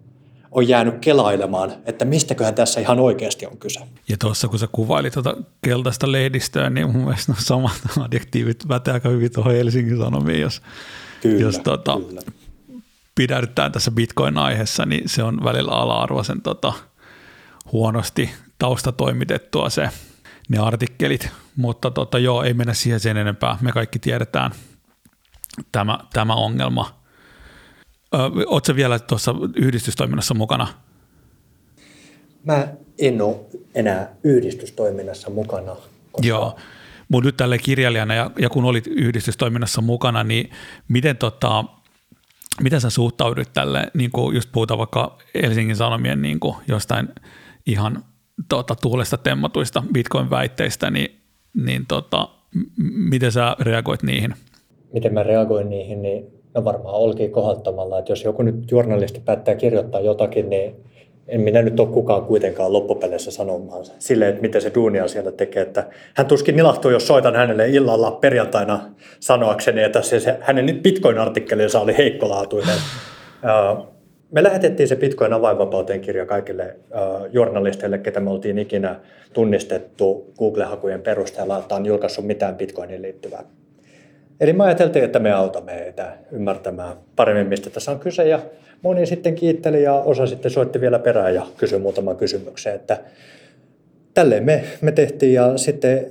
on jäänyt kelailemaan, että mistäköhän tässä ihan oikeasti on kyse. Ja tuossa kun sä kuvailit tuota keltaista lehdistöä, niin mun mielestä no samat adjektiivit pätee aika hyvin tuohon Helsingin Sanomiin, jos, kyllä, jos tota, kyllä. tässä Bitcoin-aiheessa, niin se on välillä ala-arvoisen tota, huonosti taustatoimitettua se, ne artikkelit, mutta tota, joo, ei mennä siihen sen enempää. Me kaikki tiedetään tämä, tämä ongelma – Oletko vielä tuossa yhdistystoiminnassa mukana? Mä en ole enää yhdistystoiminnassa mukana. Koska... Joo, mutta nyt tälle kirjailijana ja, ja kun olit yhdistystoiminnassa mukana, niin miten, tota, miten sä suhtaudut tälle, niin kuin just puhutaan vaikka Helsingin Sanomien niin kuin jostain ihan tota, tuulesta temmatuista bitcoin-väitteistä, niin, niin tota, miten sä reagoit niihin? Miten mä reagoin niihin, niin no varmaan olkin kohottamalla, että jos joku nyt journalisti päättää kirjoittaa jotakin, niin en minä nyt ole kukaan kuitenkaan loppupeleissä sanomaan silleen, että miten se duunia siellä tekee. Että hän tuskin nilahtuu, jos soitan hänelle illalla perjantaina sanoakseni, että se, se hänen Bitcoin-artikkelinsa oli heikkolaatuinen. Me lähetettiin se Bitcoin avainvapauteen kirja kaikille journalisteille, ketä me oltiin ikinä tunnistettu Google-hakujen perusteella, että on julkaissut mitään Bitcoiniin liittyvää Eli mä ajateltiin, että me autamme heitä ymmärtämään paremmin, mistä tässä on kyse. Ja moni sitten kiitteli ja osa sitten soitti vielä perään ja kysyi muutaman kysymyksen. Että tälleen me, me tehtiin ja sitten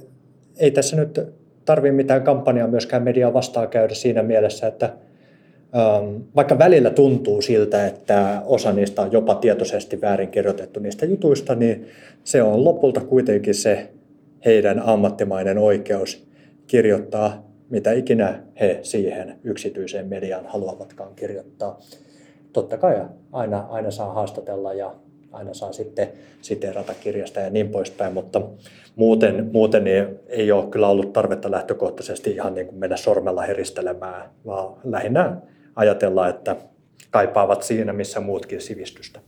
ei tässä nyt tarvi mitään kampanjaa myöskään mediaa vastaan käydä siinä mielessä, että vaikka välillä tuntuu siltä, että osa niistä on jopa tietoisesti väärin kirjoitettu niistä jutuista, niin se on lopulta kuitenkin se heidän ammattimainen oikeus kirjoittaa mitä ikinä he siihen yksityiseen mediaan haluavatkaan kirjoittaa. Totta kai aina, aina saa haastatella ja aina saa sitten siteerata kirjasta ja niin poispäin, mutta muuten, muuten niin ei ole kyllä ollut tarvetta lähtökohtaisesti ihan niin kuin mennä sormella heristelemään, vaan lähinnä ajatella, että kaipaavat siinä, missä muutkin sivistystä.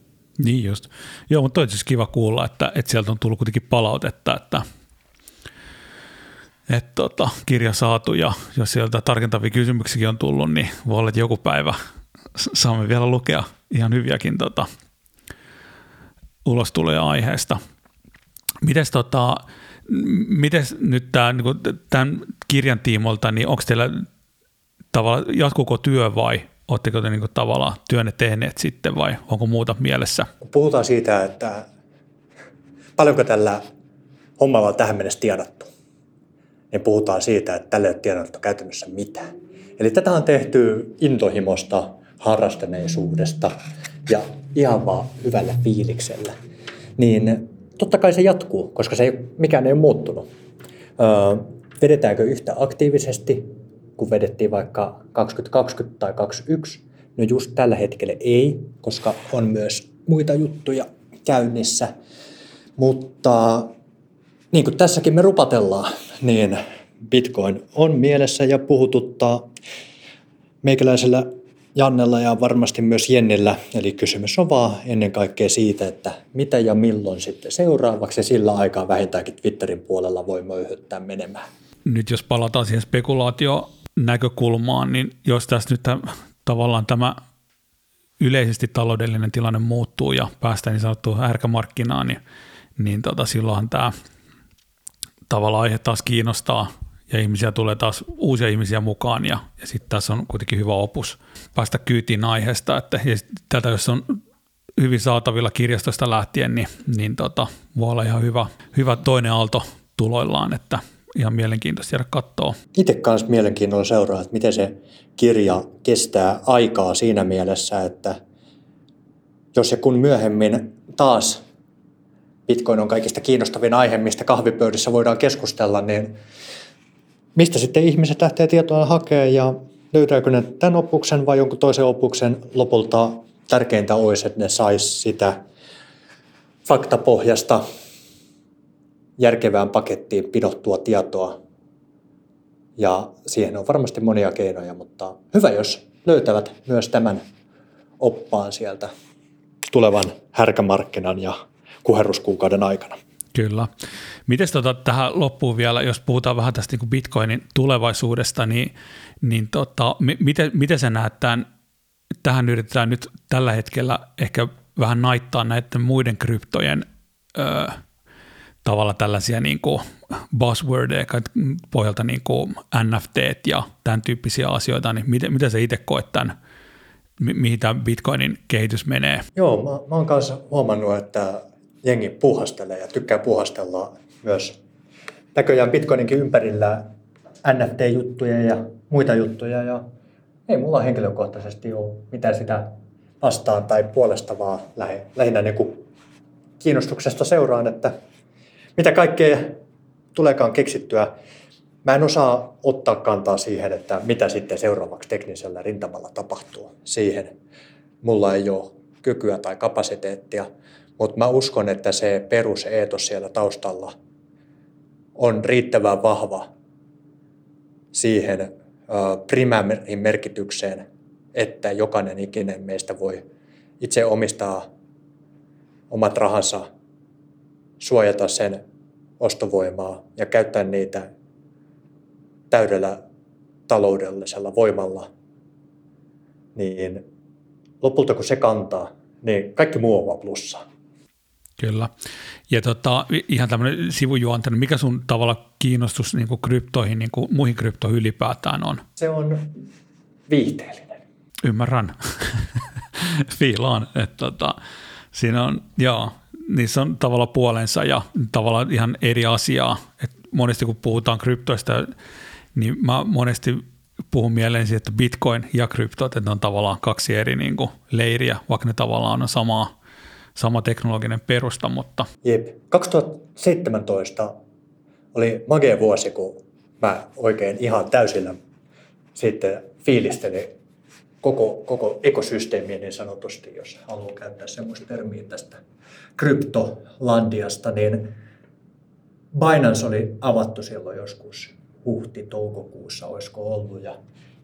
Niin just. Joo, mutta on siis kiva kuulla, että, että sieltä on tullut kuitenkin palautetta, että että tota, kirja saatu ja jos sieltä tarkentavia kysymyksiä on tullut, niin voi olla, että joku päivä saamme vielä lukea ihan hyviäkin tota, ulostuloja aiheesta. Mites, tota, mites nyt tämä, niin tämän kirjan tiimolta, niin onko teillä tavallaan, jatkuuko työ vai oletteko te niin kuin, tavallaan työnne tehneet sitten vai onko muuta mielessä? Puhutaan siitä, että paljonko tällä hommalla on tähän mennessä tiedottu niin puhutaan siitä, että tälle ei ole tiedonanto käytännössä mitään. Eli tätä on tehty intohimosta, harrastuneisuudesta ja ihan vaan hyvällä fiiliksellä. Niin totta kai se jatkuu, koska se ei, mikään ei ole muuttunut. Öö, vedetäänkö yhtä aktiivisesti, kun vedettiin vaikka 2020 tai 2021? No just tällä hetkellä ei, koska on myös muita juttuja käynnissä. Mutta niin kuin tässäkin me rupatellaan, niin Bitcoin on mielessä ja puhututtaa meikäläisellä Jannella ja varmasti myös Jennillä. Eli kysymys on vaan ennen kaikkea siitä, että mitä ja milloin sitten seuraavaksi. Sillä aikaa vähintäänkin Twitterin puolella voi möyhyttää menemään. Nyt jos palataan siihen spekulaatio näkökulmaan, niin jos tässä nyt tavallaan tämä yleisesti taloudellinen tilanne muuttuu ja päästään niin sanottuun härkämarkkinaan, niin, niin tota, silloinhan tämä tavallaan aihe taas kiinnostaa ja ihmisiä tulee taas uusia ihmisiä mukaan ja, ja sitten tässä on kuitenkin hyvä opus päästä kyytiin aiheesta, että ja tätä jos on hyvin saatavilla kirjastosta lähtien, niin, niin tota, voi olla ihan hyvä, hyvä toinen aalto tuloillaan, että ihan mielenkiintoista jäädä katsoa. Itse kanssa mielenkiinnolla seuraa, että miten se kirja kestää aikaa siinä mielessä, että jos ja kun myöhemmin taas Bitcoin on kaikista kiinnostavin aihe, mistä kahvipöydissä voidaan keskustella, niin mistä sitten ihmiset lähtee tietoa hakemaan ja löytääkö ne tämän opuksen vai jonkun toisen opuksen lopulta tärkeintä olisi, että ne sais sitä faktapohjasta järkevään pakettiin pidottua tietoa. Ja siihen on varmasti monia keinoja, mutta hyvä, jos löytävät myös tämän oppaan sieltä tulevan härkämarkkinan ja kuherruskuukauden aikana. Kyllä. Miten tota, tähän loppuun vielä, jos puhutaan vähän tästä niin Bitcoinin tulevaisuudesta, niin, niin tota, miten, miten sä näet tämän, tähän yritetään nyt tällä hetkellä ehkä vähän naittaa näiden muiden kryptojen ö, tavalla tällaisia niin kuin buzzwordeja pohjalta niin kuin NFT ja tämän tyyppisiä asioita, niin miten, miten sä itse koet tämän, mihin tämä Bitcoinin kehitys menee? Joo, mä, mä oon kanssa huomannut, että jengi puhastelee ja tykkää puhastella myös näköjään Bitcoininkin ympärillä NFT-juttuja ja muita juttuja ja ei mulla henkilökohtaisesti ole mitään sitä vastaan tai puolesta, vaan lähinnä niin kuin kiinnostuksesta seuraan, että mitä kaikkea tuleekaan keksittyä. Mä en osaa ottaa kantaa siihen, että mitä sitten seuraavaksi teknisellä rintamalla tapahtuu. Siihen mulla ei ole kykyä tai kapasiteettia. Mutta mä uskon, että se peruseetos siellä taustalla on riittävän vahva siihen primäärin merkitykseen, että jokainen ikinen meistä voi itse omistaa omat rahansa, suojata sen ostovoimaa ja käyttää niitä täydellä taloudellisella voimalla, niin lopulta kun se kantaa, niin kaikki muu on vaan plussaa. Kyllä. Ja tota, ihan tämmöinen sivujuontainen, niin mikä sun tavalla kiinnostus niin kuin kryptoihin, niin kuin muihin kryptoihin ylipäätään on? Se on viihteellinen. Ymmärrän. Fiilaan. Että tota, siinä on, joo, niissä on tavallaan puolensa ja tavallaan ihan eri asiaa. Et monesti kun puhutaan kryptoista, niin mä monesti puhun mieleen siitä, että bitcoin ja kryptot, että ne on tavallaan kaksi eri niin kuin leiriä, vaikka ne tavallaan on samaa sama teknologinen perusta, mutta... Jep. 2017 oli magea vuosi, kun mä oikein ihan täysillä sitten fiilistelin koko, koko ekosysteemiä niin sanotusti, jos haluaa käyttää semmoista termiä tästä kryptolandiasta, niin Binance oli avattu silloin joskus huhti-toukokuussa, olisiko ollut, ja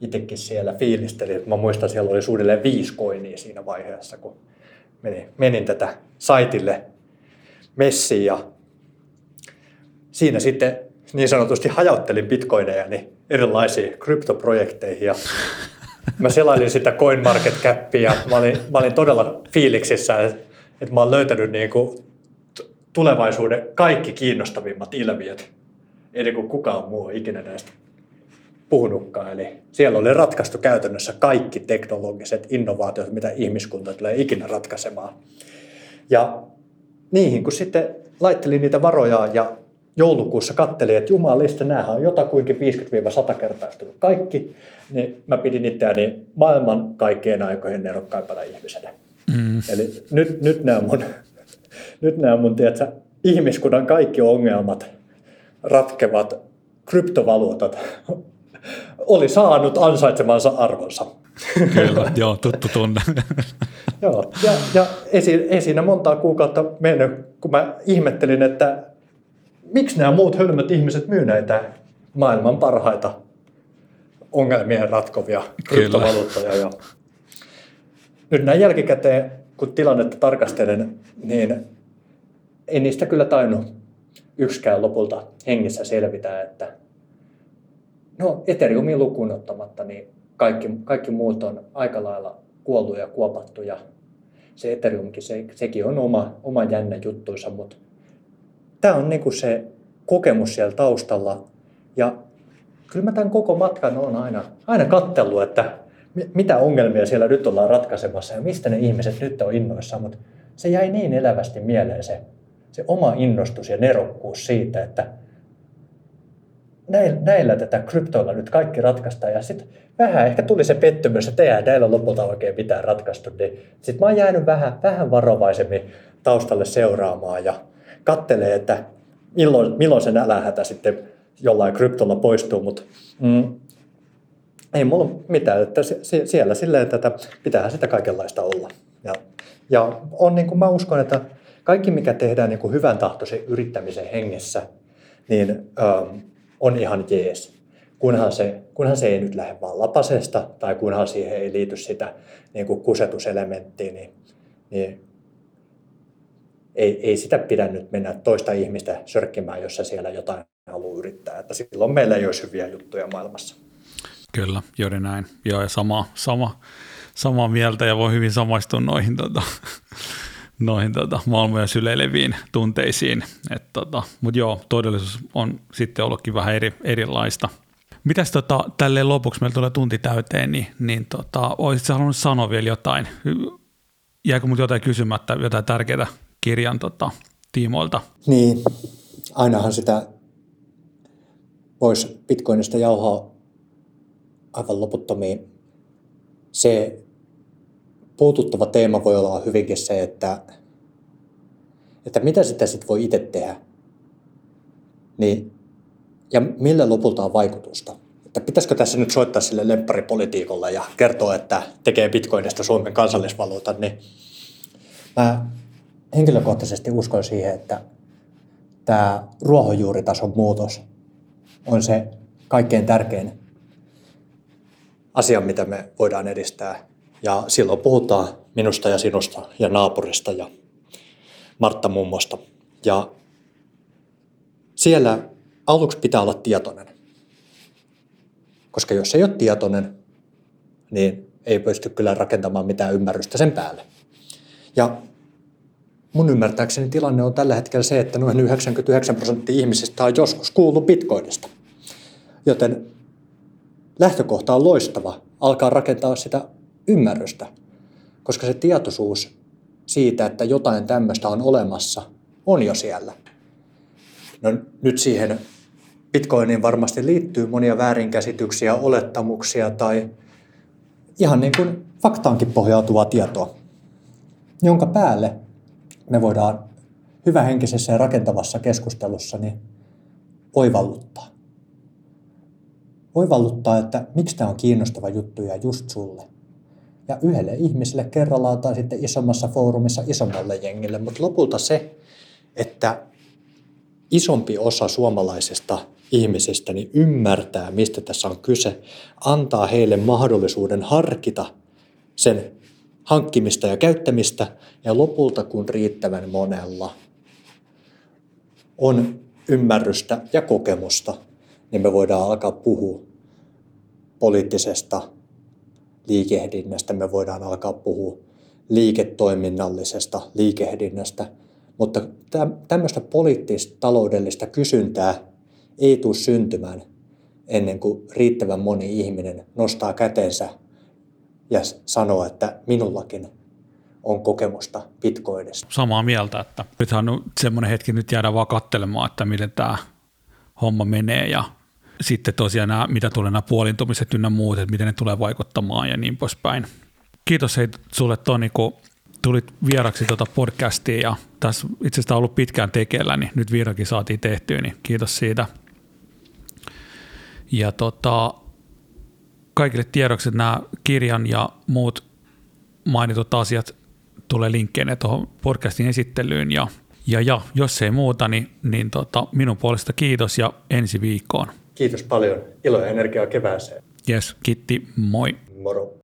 itsekin siellä fiilistelin. Mä muistan, siellä oli suunnilleen viisi koinia siinä vaiheessa, kun menin, menin tätä saitille messiin ja siinä sitten niin sanotusti hajauttelin bitcoineja niin erilaisiin kryptoprojekteihin ja mä selailin sitä CoinMarketCapia. Mä olin, mä olin todella fiiliksissä, että, että mä oon löytänyt niin kuin tulevaisuuden kaikki kiinnostavimmat ilmiöt, eli kuin kukaan muu ikinä näistä puhunutkaan. Eli siellä oli ratkaistu käytännössä kaikki teknologiset innovaatiot, mitä ihmiskunta tulee ikinä ratkaisemaan. Ja niihin, kun sitten laittelin niitä varoja ja joulukuussa kattelin, että jumalista, näähän on jotakuinkin 50-100 kertaistunut kaikki, niin mä pidin itseäni maailman kaikkien aikojen nerokkaimpana ihmisenä. Mm. Eli nyt, nyt nämä mun, nyt nämä mun tiedätkö, ihmiskunnan kaikki ongelmat ratkevat kryptovaluutat oli saanut ansaitsemansa arvonsa. Kyllä, joo, tuttu tunne. joo, ja, ja ei, ei siinä montaa kuukautta mennyt, kun mä ihmettelin, että miksi nämä muut hölmöt ihmiset myy näitä maailman parhaita ongelmien ratkovia kryptovaluuttoja. Ja nyt näin jälkikäteen, kun tilannetta tarkastelen, niin ei niistä kyllä tainnut yksikään lopulta hengissä selvitä, että no Ethereumin lukuun ottamatta, niin kaikki, kaikki muut on aika lailla kuollut ja kuopattu ja se Ethereumkin, se, sekin on oma, oma jännä juttuisa, mutta tämä on niinku se kokemus siellä taustalla ja kyllä mä tämän koko matkan on aina, aina kattellut, että mitä ongelmia siellä nyt ollaan ratkaisemassa ja mistä ne ihmiset nyt on innoissaan, mutta se jäi niin elävästi mieleen se, se oma innostus ja nerokkuus siitä, että näillä, näillä tätä kryptoilla nyt kaikki ratkaistaan ja sitten vähän ehkä tuli se pettymys, että ei näillä lopulta oikein mitään ratkaistu, niin sitten mä oon jäänyt vähän, vähän varovaisemmin taustalle seuraamaan ja kattelee, että milloin, milloin se nälähätä sitten jollain kryptolla poistuu, mutta mm, ei mulla mitään, että siellä silleen tätä, pitää sitä kaikenlaista olla. Ja, ja on niin kuin mä uskon, että kaikki mikä tehdään niin kuin hyvän tahtoisen yrittämisen hengessä, niin ähm, on ihan jees. Kunhan se, kunhan se ei nyt lähde vaan lapasesta tai kunhan siihen ei liity sitä niin kuin kusetuselementtiä, niin, niin ei, ei sitä pidä nyt mennä toista ihmistä sörkkimään, jos siellä jotain haluaa yrittää. Että silloin meillä ei olisi hyviä juttuja maailmassa. Kyllä, juuri näin. Joo, ja sama, sama, samaa mieltä ja voi hyvin samaistua noihin, tota, noihin tota, maailmoja syleileviin tunteisiin. tota, Mutta joo, todellisuus on sitten ollutkin vähän eri, erilaista. Mitäs tota, tälleen lopuksi, meillä tulee tunti täyteen, niin, niin tota, olisitko halunnut sanoa vielä jotain? Jääkö mut jotain kysymättä, jotain tärkeää kirjan tota, tiimoilta? Niin, ainahan sitä voisi Bitcoinista jauhaa aivan loputtomiin. Se puututtava teema voi olla hyvinkin se, että, että mitä sitä sitten voi itse tehdä. Niin, ja millä lopulta on vaikutusta. Että pitäisikö tässä nyt soittaa sille lempparipolitiikolle ja kertoa, että tekee bitcoinista Suomen kansallisvaluutan, niin mä henkilökohtaisesti uskon siihen, että tämä ruohonjuuritason muutos on se kaikkein tärkein asia, mitä me voidaan edistää. Ja silloin puhutaan minusta ja sinusta ja naapurista ja Martta mummosta. Ja siellä aluksi pitää olla tietoinen. Koska jos ei ole tietoinen, niin ei pysty kyllä rakentamaan mitään ymmärrystä sen päälle. Ja mun ymmärtääkseni tilanne on tällä hetkellä se, että noin 99 prosenttia ihmisistä on joskus kuullut bitcoinista. Joten lähtökohta on loistava alkaa rakentaa sitä ymmärrystä, koska se tietoisuus siitä, että jotain tämmöistä on olemassa, on jo siellä. No nyt siihen Bitcoiniin varmasti liittyy monia väärinkäsityksiä, olettamuksia tai ihan niin kuin faktaankin pohjautuvaa tietoa, jonka päälle me voidaan hyvähenkisessä ja rakentavassa keskustelussa niin oivalluttaa. Oivalluttaa, että miksi tämä on kiinnostava juttu ja just sulle. Ja yhdelle ihmiselle kerrallaan tai sitten isommassa foorumissa isommalle jengille, mutta lopulta se, että isompi osa suomalaisista ihmisistä niin ymmärtää, mistä tässä on kyse, antaa heille mahdollisuuden harkita sen hankkimista ja käyttämistä ja lopulta kun riittävän monella on ymmärrystä ja kokemusta, niin me voidaan alkaa puhua poliittisesta liikehdinnästä, me voidaan alkaa puhua liiketoiminnallisesta liikehdinnästä, mutta tämmöistä poliittista taloudellista kysyntää ei tule syntymään ennen kuin riittävän moni ihminen nostaa kätensä ja sanoo, että minullakin on kokemusta bitcoinista. Samaa mieltä, että nythän on semmoinen hetki, nyt jäädään vaan katselemaan, että miten tämä homma menee ja sitten tosiaan nämä, mitä tulee nämä puolintumiset ynnä muut, että miten ne tulee vaikuttamaan ja niin poispäin. Kiitos hei sulle Toni, kun tulit vieraksi tuota podcastiin ja tässä itse asiassa ollut pitkään tekeillä, niin nyt vihdoinkin saatiin tehtyä, niin kiitos siitä. Ja tota, kaikille tiedoksi, että nämä kirjan ja muut mainitut asiat tulee linkkeinä tuohon podcastin esittelyyn ja, ja, ja jos ei muuta, niin, niin tota, minun puolesta kiitos ja ensi viikkoon. Kiitos paljon. Ilo ja energiaa kevääseen. Yes, kiitti, moi. Moro.